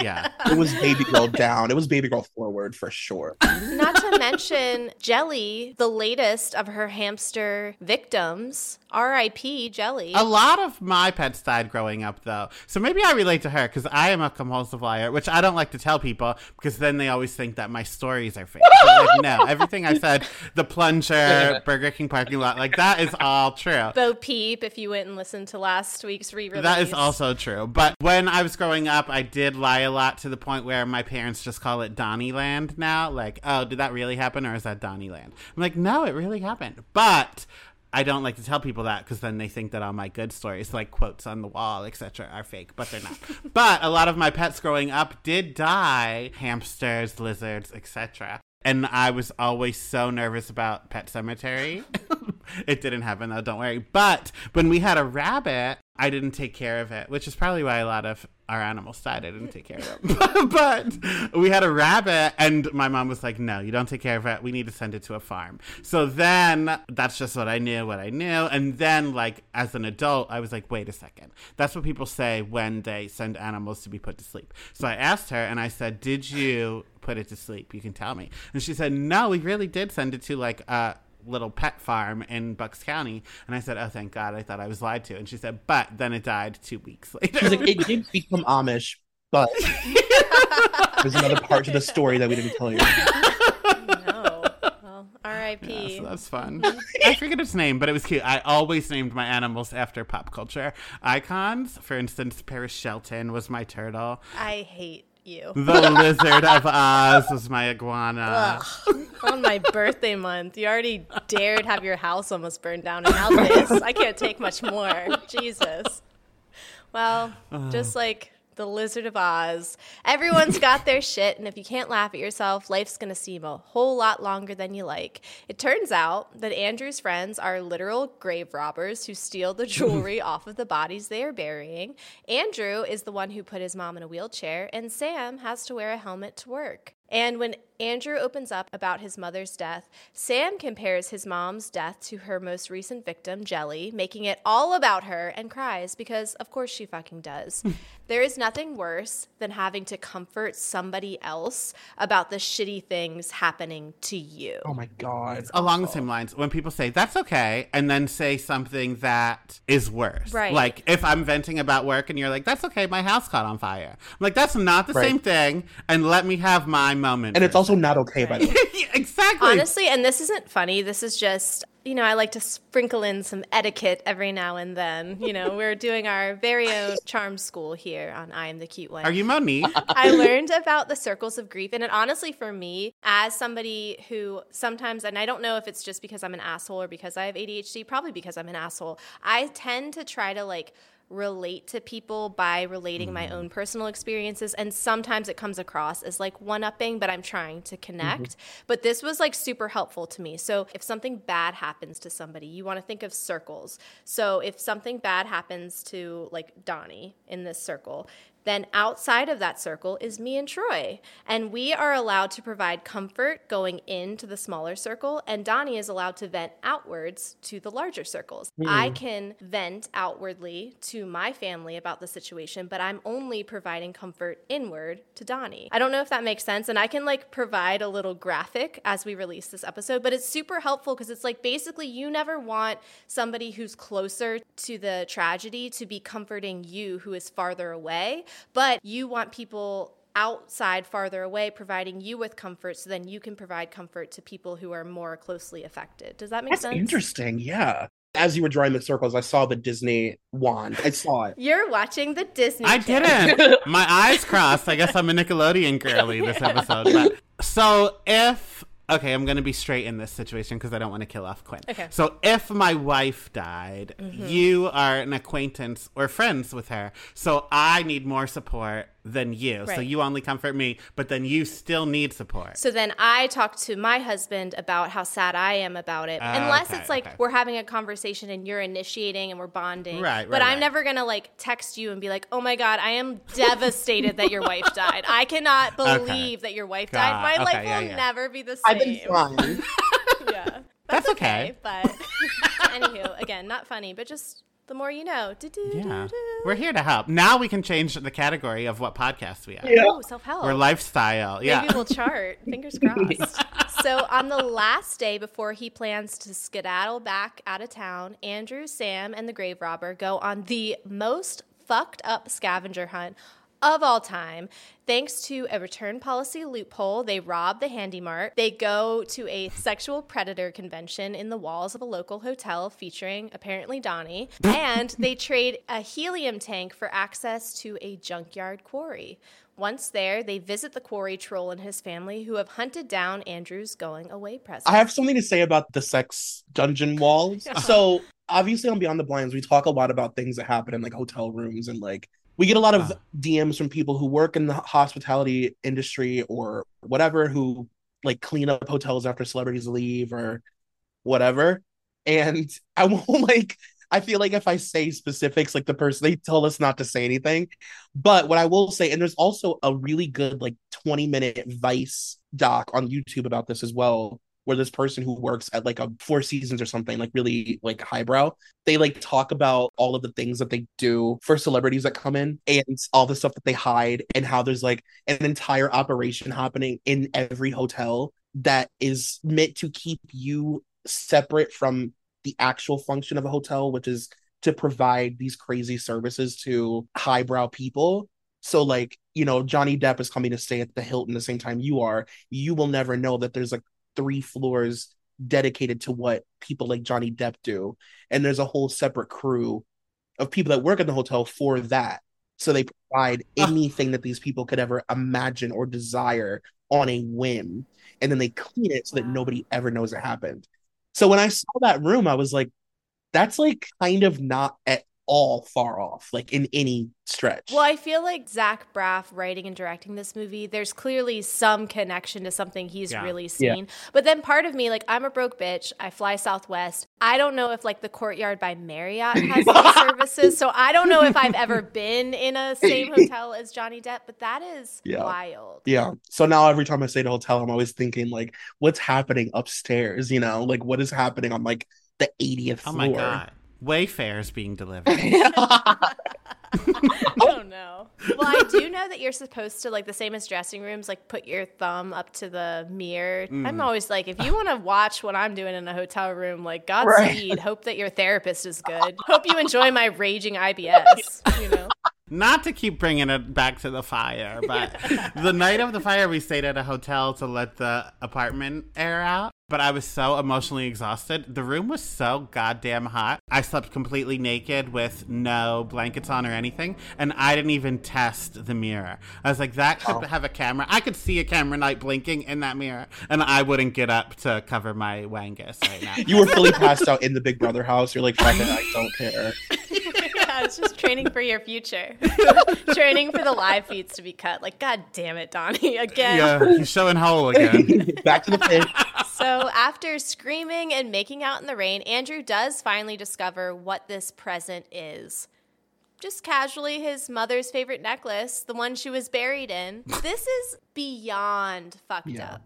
yeah. it was baby girl down. It was baby girl forward for sure. Not to mention Jelly, the latest of her hamster victims. R.I.P. Jelly. A lot of my pets died growing up, though. So maybe I relate to her because I am a compulsive liar, which I don't like to tell people because then they always think that my stories are fake. Like, no, everything I said, the plunger, Burger King parking lot, like that is all true. Bo Peep, if you went and listened to last week's re-release. That is also true. But when I was growing up, I did lie a lot to the point where my parents just call it Donnieland now. Like, oh, did that really happen or is that Donnieland? I'm like, no, it really happened. But I don't like to tell people that because then they think that all my good stories, like quotes on the wall, etc., are fake, but they're not. but a lot of my pets growing up did die hamsters, lizards, etc. And I was always so nervous about Pet Sematary. it didn't happen though, don't worry. But when we had a rabbit, I didn't take care of it, which is probably why a lot of our animals died. I didn't take care of it. but we had a rabbit, and my mom was like, No, you don't take care of it. We need to send it to a farm. So then that's just what I knew, what I knew. And then, like, as an adult, I was like, Wait a second. That's what people say when they send animals to be put to sleep. So I asked her, and I said, Did you put it to sleep? You can tell me. And she said, No, we really did send it to, like, a little pet farm in Bucks County. And I said, Oh, thank God. I thought I was lied to. And she said, But then it died two weeks later. She's like, it did become Amish, but there's another part to the story that we didn't tell you. no. Well, R.I.P. Yeah, so that's fun. Mm-hmm. I forget its name, but it was cute. I always named my animals after pop culture icons. For instance, Paris Shelton was my turtle. I hate you. The Lizard of Oz was my iguana. Ugh. On my birthday month, you already dared have your house almost burned down, and now this. I can't take much more. Jesus. Well, just like the Lizard of Oz, everyone's got their shit, and if you can't laugh at yourself, life's gonna seem a whole lot longer than you like. It turns out that Andrew's friends are literal grave robbers who steal the jewelry off of the bodies they are burying. Andrew is the one who put his mom in a wheelchair, and Sam has to wear a helmet to work. And when Andrew opens up about his mother's death, Sam compares his mom's death to her most recent victim, Jelly, making it all about her and cries because, of course, she fucking does. Hmm. there is nothing worse than having to comfort somebody else about the shitty things happening to you. Oh my God. Along the same lines, when people say that's okay, and then say something that is worse. Right. Like if I'm venting about work and you're like, that's okay, my house caught on fire. I'm like, that's not the Right. same thing, and let me have my moment. And it's also not okay, by the way. Yeah, exactly. Honestly, and this isn't funny. This is just, you know, I like to sprinkle in some etiquette every now and then. You know, we're doing our very own charm school here on I Am the Cute One. Are you Monique? I learned about the circles of grief. And it, honestly, for me, as somebody who sometimes, and I don't know if it's just because I'm an asshole or because I have ADHD, probably because I'm an asshole, I tend to try to like, relate to people by relating my mm-hmm. own personal experiences and sometimes it comes across as like one upping but I'm trying to connect. Mm-hmm. But this was like super helpful to me. So if something bad happens to somebody you want to think of circles. So if something bad happens to like Donny in this circle then outside of that circle is me and Troy. And we are allowed to provide comfort going into the smaller circle, and Donny is allowed to vent outwards to the larger circles. Hmm. I can vent outwardly to my family about the situation, but I'm only providing comfort inward to Donny. I don't know if that makes sense, and I can like provide a little graphic as we release this episode, but it's super helpful because it's like basically you never want somebody who's closer to the tragedy to be comforting you who is farther away but you want people outside farther away providing you with comfort so then you can provide comfort to people who are more closely affected does that make That's sense interesting. Yeah. As you were drawing the circles, I saw the Disney wand. I saw it. you're watching the disney I Channel. didn't. My eyes crossed. I guess I'm a Nickelodeon girly this episode. But so if okay, I'm gonna be straight in this situation because I don't want to kill off Quinn. Okay. So if my wife died, mm-hmm. you are an acquaintance or friends with her, so I need more support than you. So you only comfort me, but then you still need support. So then I talk to my husband about how sad I am about it. Ah, Unless okay, it's like okay. we're having a conversation and you're initiating and we're bonding. Right, right But right, I'm right. never going to like text you and be like, oh my God, I am devastated that your wife died. I cannot believe that your wife died. My okay, life yeah, will yeah. never be the same. I've been fine. yeah. That's okay. But anywho, again, not funny, but just the more you know. Yeah, we're here to help. Now we can change the category of what podcast we are. Yeah. Oh, self help. We're lifestyle. Yeah. Maybe we'll chart. Fingers crossed. so on the last day before he plans to skedaddle back out of town, Andrew, Sam, and the grave robber go on the most fucked up scavenger hunt of all time. Thanks to a return policy loophole, they rob the Handy Mart. They go to a sexual predator convention in the walls of a local hotel featuring apparently Donny, and they trade a helium tank for access to a junkyard quarry. Once there, they visit the quarry troll and his family who have hunted down Andrew's going away present. I have something to say about the sex dungeon walls. So obviously on Beyond the Blinds, we talk a lot about things that happen in like hotel rooms and like we get a lot of Ah. DMs from people who work in the hospitality industry or whatever who like clean up hotels after celebrities leave or whatever. And I won't like I feel like if I say specifics, like the person they tell us not to say anything. But what I will say, and there's also a really good like 20 minute Vice doc on YouTube about this as well, where this person who works at like a Four Seasons or something, like really like highbrow, they like talk about all of the things that they do for celebrities that come in and all the stuff that they hide and how there's like an entire operation happening in every hotel that is meant to keep you separate from the actual function of a hotel, which is to provide these crazy services to highbrow people. So, like, you know, Johnny Depp is coming to stay at the Hilton the same time you are. You will never know that there's like three floors dedicated to what people like Johnny Depp do. And there's a whole separate crew of people that work in the hotel for that. So they provide Ah. anything that these people could ever imagine or desire on a whim. And then they clean it so that nobody ever knows it happened. So when I saw that room, I was like, that's like kind of not at all far off, like in any stretch. Well, I feel like Zach Braff writing and directing this movie, there's clearly some connection to something he's Yeah. really seen. But then part of me, like, I'm a broke bitch. I fly Southwest. I don't know if like the Courtyard by Marriott has these services. So I don't know if I've ever been in a same hotel as Johnny Depp, but that is Yeah. wild. Yeah. So now every time I stay at a hotel, I'm always thinking like, what's happening upstairs? You know, like what is happening on like the 80th Oh floor? my god. Wayfair is being delivered. Oh no. Well, I do know that you're supposed to like the same as dressing rooms, like put your thumb up to the mirror. Mm. I'm always like, if you want to watch what I'm doing in a hotel room, like Godspeed. Hope that your therapist is good. Hope you enjoy my raging IBS. You know. Not to keep bringing it back to the fire, but the night of the fire, we stayed at a hotel to let the apartment air out. But I was so emotionally exhausted. The room was so goddamn hot. I slept completely naked with no blankets on or anything. And I didn't even test the mirror. I was like, that could have a camera. I could see a camera night blinking in that mirror. And I wouldn't get up to cover my wangus right now. You were fully passed out in the Big Brother house. You're like, fuck it, I don't care. yeah, it's just training for your future. training for the live feeds to be cut. Like, god damn it, Donny, again. yeah, he's showing hole again. Back to the pit. So, after screaming and making out in the rain, Andrew does finally discover what this present is. Just casually, his mother's favorite necklace, the one she was buried in. This is beyond fucked Yeah. up.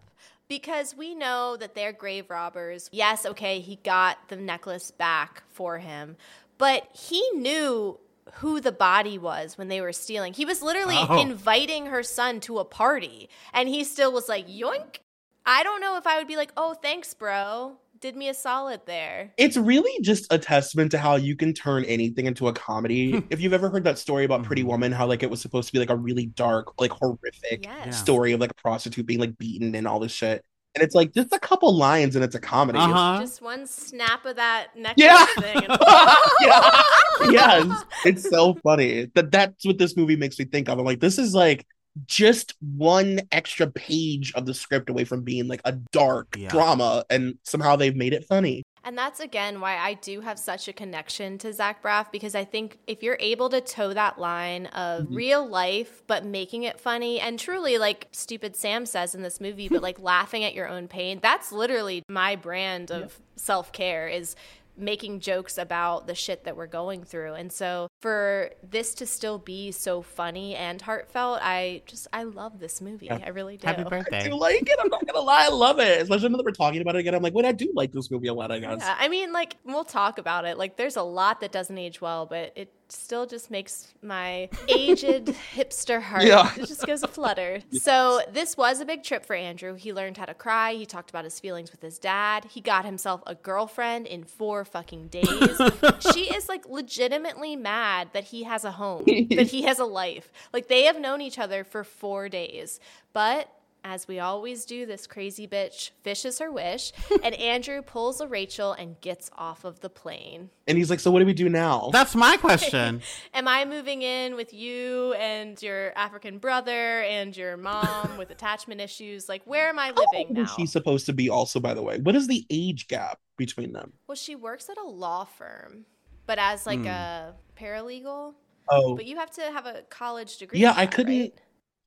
Because we know that they're grave robbers. Yes, okay, he got the necklace back for him, but he knew who the body was when they were stealing. He was literally Oh. inviting her son to a party, and he still was like, yoink. I don't know if I would be like, oh, thanks, bro. Did me a solid there. It's really just a testament to how you can turn anything into a comedy. Hmm. if you've ever heard that story about Pretty hmm. Woman, how like it was supposed to be like a really dark, like horrific Yes. Story of like a prostitute being like beaten and all this shit. And it's like just a couple lines and it's a comedy. Uh huh. Just one snap of that necklace Yeah. thing. And- yeah. yes. It's so funny. That that's what this movie makes me think of. I'm like, this is like just one extra page of the script away from being like a dark Yeah. drama, and somehow they've made it funny. And that's again why I do have such a connection to Zach Braff because I think if you're able to toe that line of Mm-hmm. real life but making it funny and truly like stupid Sam says in this movie, but like laughing at your own pain, that's literally my brand of self care is making jokes about the shit that we're going through. And so for this to still be so funny and heartfelt, I just I love this movie. Yeah. I really do. Happy birthday. I do like it. I'm not gonna lie, I love it. Especially now that we're talking about it again. I'm like, wait, I do like this movie a lot, I guess. Yeah, I mean, like we'll talk about it. Like, there's a lot that doesn't age well, but it still just makes my aged hipster heart Yeah. it just goes a flutter. So this was a big trip for Andrew. He learned how to cry. He talked about his feelings with his dad. He got himself a girlfriend in four fucking days. she is like legitimately mad that he has a home, that he has a life. Like they have known each other for four days, but. As we always do, this crazy bitch fishes her wish, and Andrew pulls a Rachel and gets off of the plane. And he's like, so what do we do now? That's my question. Am I moving in with you and your African brother and your mom with attachment issues? Like, where am I How living old now? is she supposed to be also, by the way? What is the age gap between them? Well, she works at a law firm, but as like Hmm. a paralegal. Oh, But you have to have a college degree. Yeah, for I couldn't- right?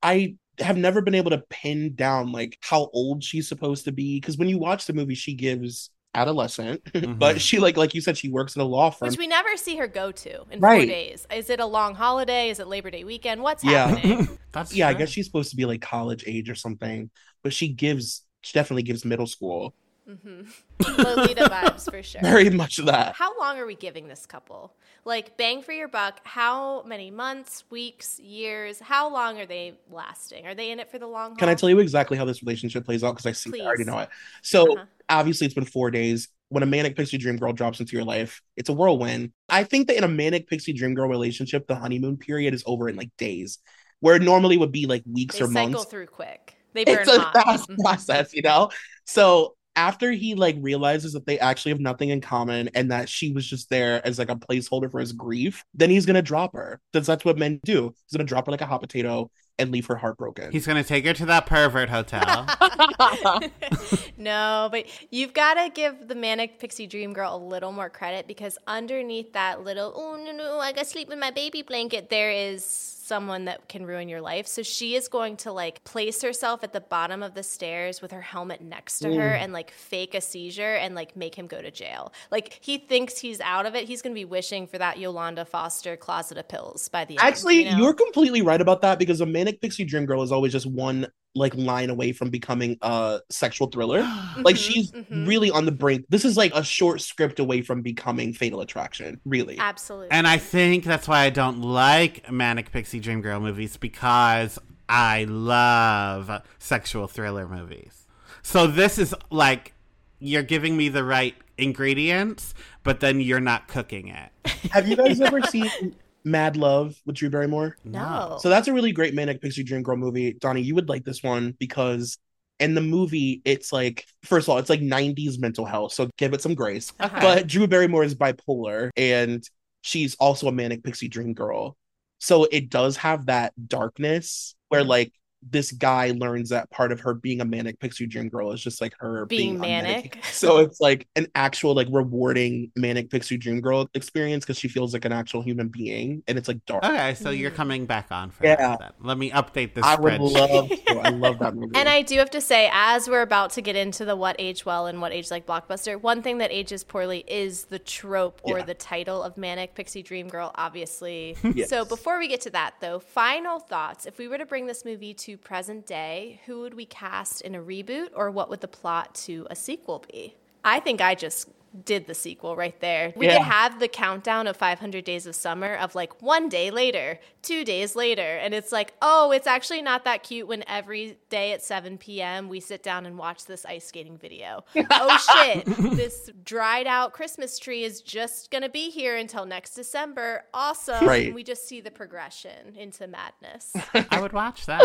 I have never been able to pin down like how old she's supposed to be because when you watch the movie, she gives adolescent, but Mhm. she like like you said, she works at a law firm. Which we never see her go to in four days. Is it a long holiday? Is it Labor Day weekend? What's Yeah. happening? That's yeah, I guess she's supposed to be like college age or something, but she gives she definitely gives middle school. Hmm Lolita vibes for sure. Very much of that. How long are we giving this couple? Like, bang for your buck, how many months, weeks, years? How long are they lasting? Are they in it for the long haul? Can I tell you exactly how this relationship plays out? Because I see I already know it. So Uh-huh. obviously it's been four days. When a manic pixie dream girl drops into your life, it's a whirlwind. I think that in a manic pixie dream girl relationship, the honeymoon period is over in like days, where it normally would be like weeks They or cycle months. through quick. They burn It's a hot. fast Mhm. process, you know? So after he like realizes that they actually have nothing in common and that she was just there as like a placeholder for his grief, then he's gonna drop her. Because that's what men do. He's gonna drop her like a hot potato and leave her heartbroken. He's gonna take her to that pervert hotel. no, but you've got to give the manic pixie dream girl a little more credit because underneath that little oh no no I got to sleep in my baby blanket there is someone that can ruin your life. So she is going to like place herself at the bottom of the stairs with her helmet next to her mm. and like fake a seizure and like make him go to jail. Like he thinks he's out of it. He's going to be wishing for that Yolanda Foster closet of pills by the end. Actually, you know? you're completely right about that because a manic pixie dream girl is always just one like line away from becoming a sexual thriller. like Mhm, she's mhm. really on the brink. This is like a short script away from becoming Fatal Attraction, really. absolutely. and I think that's why I don't like Manic Pixie Dream Girl movies because I love sexual thriller movies. So this is like you're giving me the right ingredients, but then you're not cooking it. Have you guys ever seen Mad Love with Drew Barrymore? no. So that's a really great manic pixie dream girl movie. Donny, you would like this one because in the movie, it's like first of all, it's like 90s mental health, so give it some grace. Okay. But Drew Barrymore is bipolar and she's also a manic pixie dream girl. So it does have that darkness where mm. like this guy learns that part of her being a manic pixie dream girl is just like her Being being, manic. unmedicated. So it's like an actual like rewarding manic pixie dream girl experience because she feels like an actual human being and it's like dark. Okay, so you're coming back on for Yeah. that. Let me update this I would spreadsheet. love to. I love that movie. And I do have to say, as we're about to get into the what age well and what age like blockbuster, one thing that ages poorly is the trope or Yeah. the title of Manic Pixie Dream Girl, obviously. Yes. So before we get to that, though, final thoughts. If we were to bring this movie to present day, who would we cast in a reboot or what would the plot to a sequel be? I think I just did the sequel right there. We Yeah. could have the countdown of 500 Days of Summer of like one day later, two days later. And it's like, oh, it's actually not that cute when every day at 7 p.m. we sit down and watch this ice skating video. oh shit, this dried out Christmas tree is just going to be here until next December. Awesome. Right. And we just see the progression into madness. I would watch that.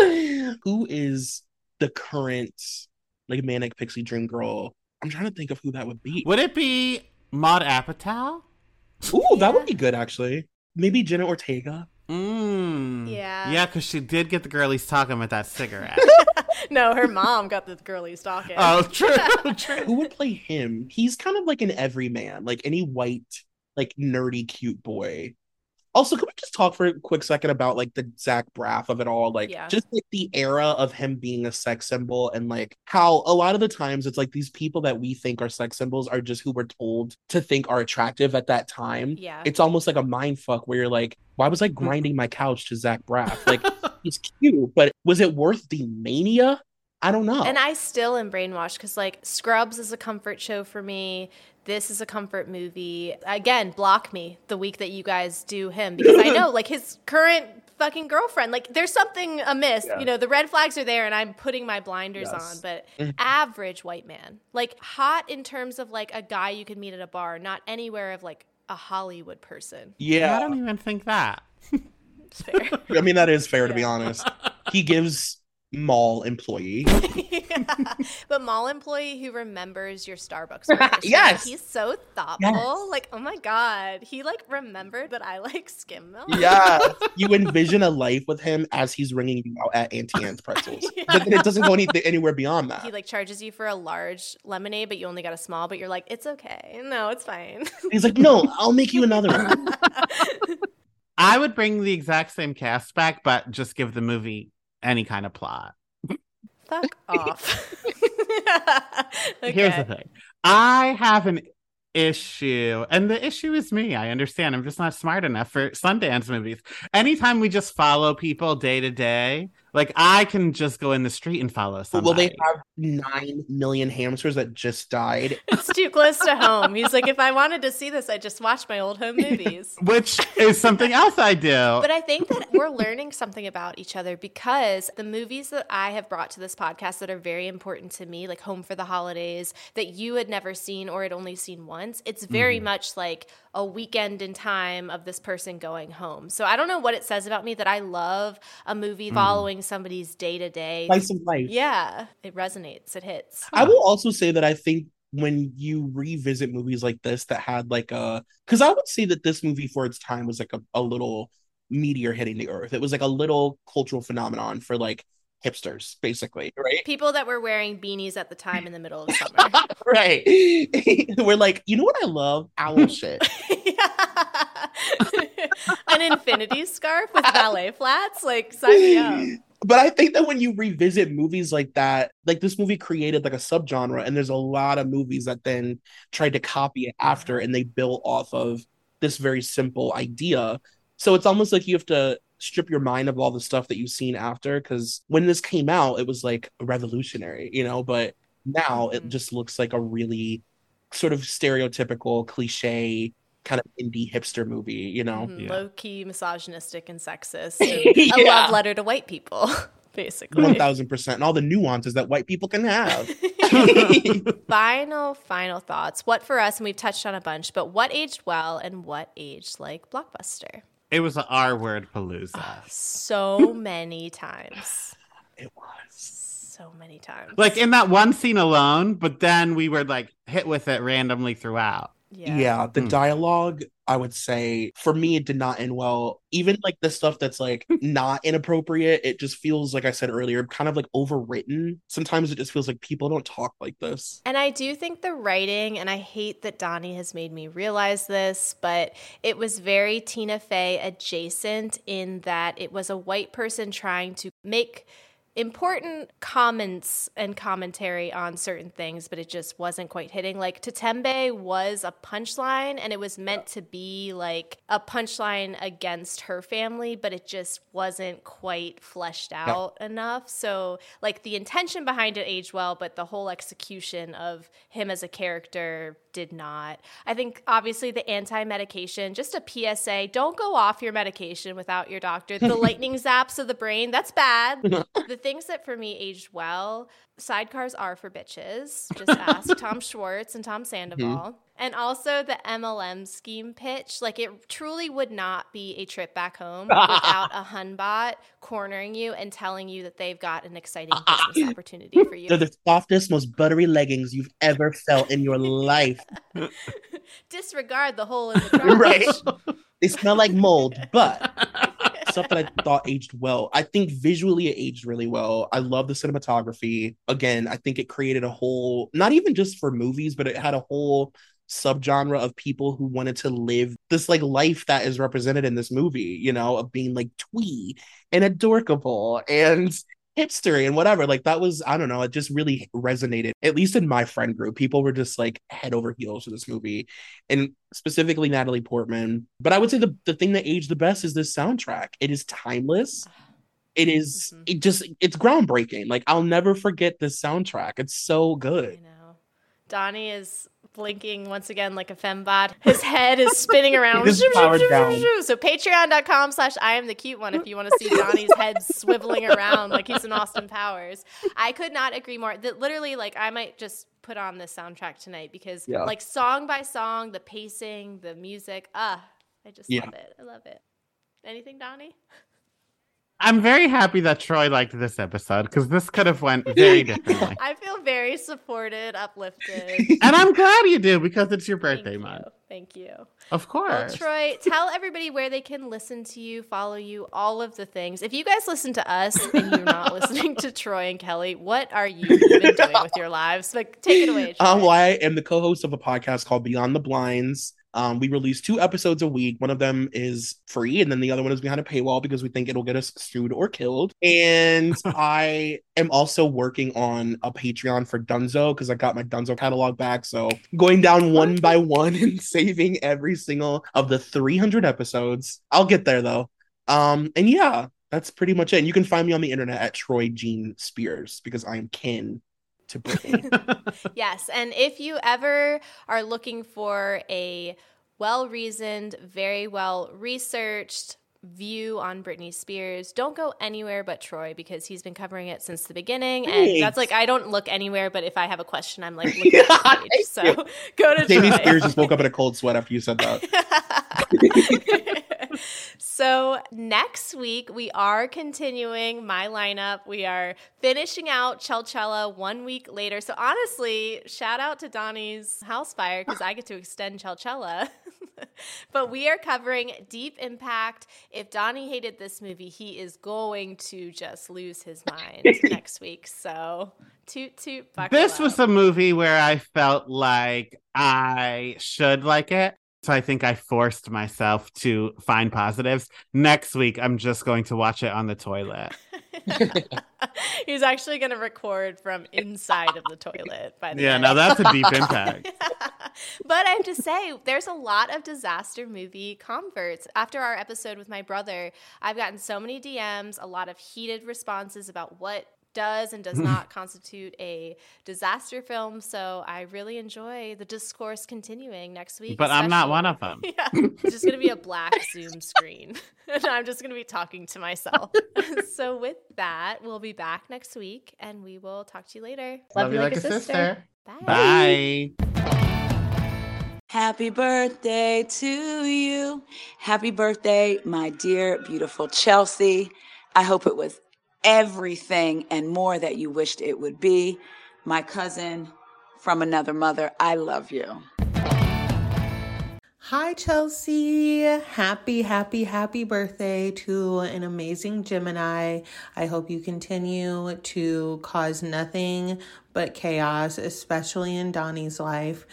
who is the current like manic pixie dream girl? I'm trying to think of who that would be. Would it be Maud Apatow? Ooh, that would be good actually. Maybe Jenna Ortega. Mm. Yeah. Yeah, because she did get the girlies talking with that cigarette. no, her mom got the girlies talking. oh, true, true. Who would play him? He's kind of like an everyman, like any white, like nerdy, cute boy. Also, can we just talk for a quick second about like the Zach Braff of it all? Like, Yeah. just like the era of him being a sex symbol, and like how a lot of the times it's like these people that we think are sex symbols are just who we're told to think are attractive at that time. Yeah. It's almost like a mind fuck where you're like, why was I grinding my couch to Zach Braff? Like, he's cute, but was it worth the mania? I don't know. And I still am brainwashed because, like, Scrubs is a comfort show for me. This is a comfort movie. Again, block me the week that you guys do him because I know, like, his current fucking girlfriend, like, there's something amiss. Yeah. You know, the red flags are there and I'm putting my blinders Yes. on, but average white man. Like, hot in terms of, like, a guy you could meet at a bar, not anywhere of, like, a Hollywood person. yeah, I don't even think that. It's fair. I mean, that is fair to be honest. He gives mall employee. But mall employee who remembers your Starbucks orders. Like, Yes. he's so thoughtful. Yes. Like, oh my god, he like remembered that I like skim milk. yeah, you envision a life with him as he's ringing you out at Auntie Anne's pretzels. But then it doesn't go any, anywhere beyond that. He like charges you for a large lemonade, but you only got a small. But you're like, it's okay. No, it's fine. He's like, no, I'll make you another one. I would bring the exact same cast back, but just give the movie any kind of plot. Fuck off. Here's the thing I have an issue, and the issue is me. I understand. I'm just not smart enough for Sundance movies. Anytime we just follow people day to day, like I can just go in the street and follow Will somebody. they have nine million hamsters that just died? It's too close to home. He's like, if I wanted to see this, I just watch my old home movies. Which is something else I do. But I think that we're learning something about each other because the movies that I have brought to this podcast that are very important to me, like Home for the Holidays, that you had never seen or had only seen once, it's very mm-hmm. much like a weekend in time of this person going home. So I don't know what it says about me that I love a movie mm-hmm. following somebody's day to day. Slice of life. Yeah, it resonates, it hits. I will also say that I think when you revisit movies like this that had like a because I would say that this movie for its time was like a, a little meteor hitting the earth. It was like a little cultural phenomenon for like hipsters, basically, right? People that were wearing beanies at the time in the middle of summer. right. we're like, you know what I love? Owl shit. An infinity scarf with ballet flats? Like, sign me up. But I think that when you revisit movies like that, like this movie created like a subgenre, and there's a lot of movies that then tried to copy it after and they built off of this very simple idea. So it's almost like you have to strip your mind of all the stuff that you've seen after because when this came out, it was like revolutionary, you know, but now it Mhm. just looks like a really sort of stereotypical cliche kind of indie hipster movie, you know? Mhm, Yeah. Low key misogynistic and sexist. and A love letter to white people, basically. 1000% and all the nuances that white people can have. final, final thoughts. What for us, and we've touched on a bunch, but what aged well and what aged like Blockbuster? It was an R word palooza. So many times. it was. So many times. like in that one scene alone, but then we were like hit with it randomly throughout. Yeah, yeah the Hmm. dialogue, I would say, for me, it did not end well. Even like the stuff that's like not inappropriate, it just feels, like I said earlier, kind of like overwritten. Sometimes it just feels like people don't talk like this. And I do think the writing, and I hate that Donny has made me realize this, but it was very Tina Fey adjacent in that it was a white person trying to make important comments and commentary on certain things, but it just wasn't quite hitting. Like Titembay was a punchline, and it was meant to be like a punchline against her family, but it just wasn't quite fleshed out enough. So, like, the intention behind it aged well, but the whole execution of him as a character did not. I think obviously the anti medication, just a PSA don't go off your medication without your doctor. The lightning zaps of the brain, that's bad. the things that for me aged well, sidecars are for bitches. Just ask Tom Schwartz and Tom Sandoval. Mm-hmm. And also the MLM scheme pitch, like it truly would not be a trip back home without a Hunbot cornering you and telling you that they've got an exciting business opportunity for you. They're the softest, most buttery leggings you've ever felt in your life. Disregard the hole in the trash. Right. They smell like mold, but stuff that I thought aged well. I think visually it aged really well. I love the cinematography. Again, I think it created a whole, not even just for movies, but it had a whole subgenre of people who wanted to live this like life that is represented in this movie, you know, of being like twee and adorable and hipster and whatever. Like that was, I don't know, it just really resonated, at least in my friend group. People were just like head over heels for this movie. And specifically Natalie Portman. But I would say the, the thing that aged the best is this soundtrack. It is timeless. It is- Mhm. it just it's groundbreaking. Like I'll never forget this soundtrack. It's so I good. know. Donny is blinking once again like a fembot. His head is spinning around. His powered down. So patreon.com slash I am the cute one if you want to see Donny's head swiveling around like he's in Austin Powers. I could not agree more. That literally like I might just put on this soundtrack tonight because Yeah. like song by song, the pacing, the music, ah, I just Yeah. love it. I love it. Anything, Donny? I'm very happy that Troy liked this episode because this could have went very differently. I feel very supported, uplifted. and I'm glad you do because it's your Thank birthday you. Thank you. Of Well, course. Troy, tell everybody where they can listen to you, follow you, all of the things. If you guys listen to us and you're not listening to Troy and Kelly, what are you even doing with your lives? Like, take it away. Troy. Um, well, I am the co-host of a podcast called Beyond the Blinds. Um, we release two episodes a week. One of them is free, and then the other one is behind a paywall because we think it'll get us sued or killed. And I am also working on a Patreon for Dunzo because I got my Dunzo catalog back. So going down one by one and saving every single of the 300 episodes. I'll get there though. Um, and yeah, that's pretty much it. And you can find me on the internet at Troy Jean Spears because I am kin to Britney. Yes. And if you ever are looking for a well reasoned, very well researched view on Britney Spears, don't go anywhere but Troy because he's been covering it since the beginning. And that's like, I don't look anywhere, but if I have a question, I'm like, looking at the page. So go to Jamie Troy. Spears just woke up in a cold sweat after you said that. So next week we are continuing my lineup. We are finishing out Chelchella one week later. So honestly, shout out to Donny's house fire because I get to extend Chelchella but we are covering Deep Impact. If Donny hated this movie, he is going to just lose his mind next week. So toot toot. This up. was a movie where I felt like I should like it. So I think I forced myself to find positives. Next week, I'm just going to watch it on the toilet. He's actually going to record from inside of the toilet. By the yeah, now that's a deep impact. but I have to say, there's a lot of disaster movie converts. After our episode with my brother, I've gotten so many DMs, a lot of heated responses about what does and does not constitute a disaster film. So I really enjoy the discourse continuing next week. But I'm not one of them. Yeah, it's just going to be a black Zoom screen. and I'm just going to be talking to myself. so with that, we'll be back next week and we will talk to you later. Love, Love you like, like, a sister. sister. Bye. Bye. Happy birthday to you. Happy birthday, my dear, beautiful Chelsea. I hope it was everything and more that you wished it would be. My cousin from another mother, I love you. Hi, Chelsea. Happy, happy, happy birthday to an amazing Gemini. I hope you continue to cause nothing but chaos, especially in Donny's life.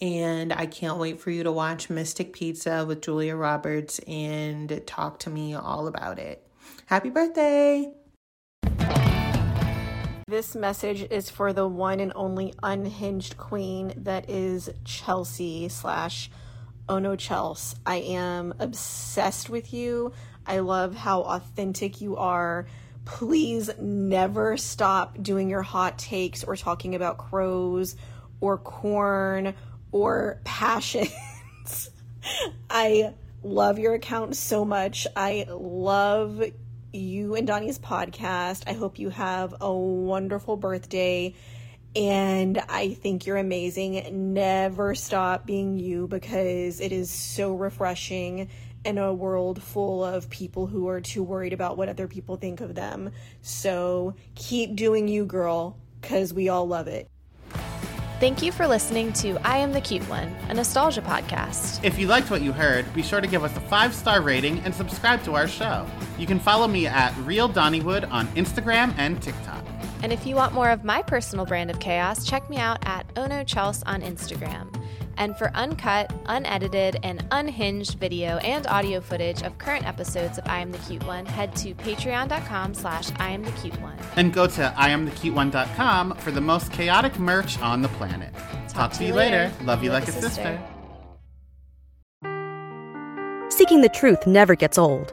And I can't wait for you to watch Mystic Pizza with Julia Roberts and talk to me all about it. Happy birthday! This message is for the one and only unhinged queen that is Chelsea slash Ono Chels. I am obsessed with you. I love how authentic you are. Please never stop doing your hot takes or talking about crows or corn or passions. I love your account so much. I love you and Donny's podcast. I hope you have a wonderful birthday. And I think you're amazing. Never stop being you because it is so refreshing in a world full of people who are too worried about what other people think of them. So keep doing you, girl, because we all love it. Thank you for listening to I Am the Cute One, a nostalgia podcast. If you liked what you heard, be sure to give us a five star rating and subscribe to our show. You can follow me at Real Donnywood on Instagram and TikTok. And if you want more of my personal brand of chaos, check me out at Ono Chels on Instagram. And for uncut, unedited, and unhinged video and audio footage of current episodes of I Am the Cute One, head to patreon.com slash I Am the Cute One. And go to IamTheCuteOne.com for the most chaotic merch on the planet. Talk, Talk to, you later. later. Love you like, like a sister. sister. Seeking the truth never gets old.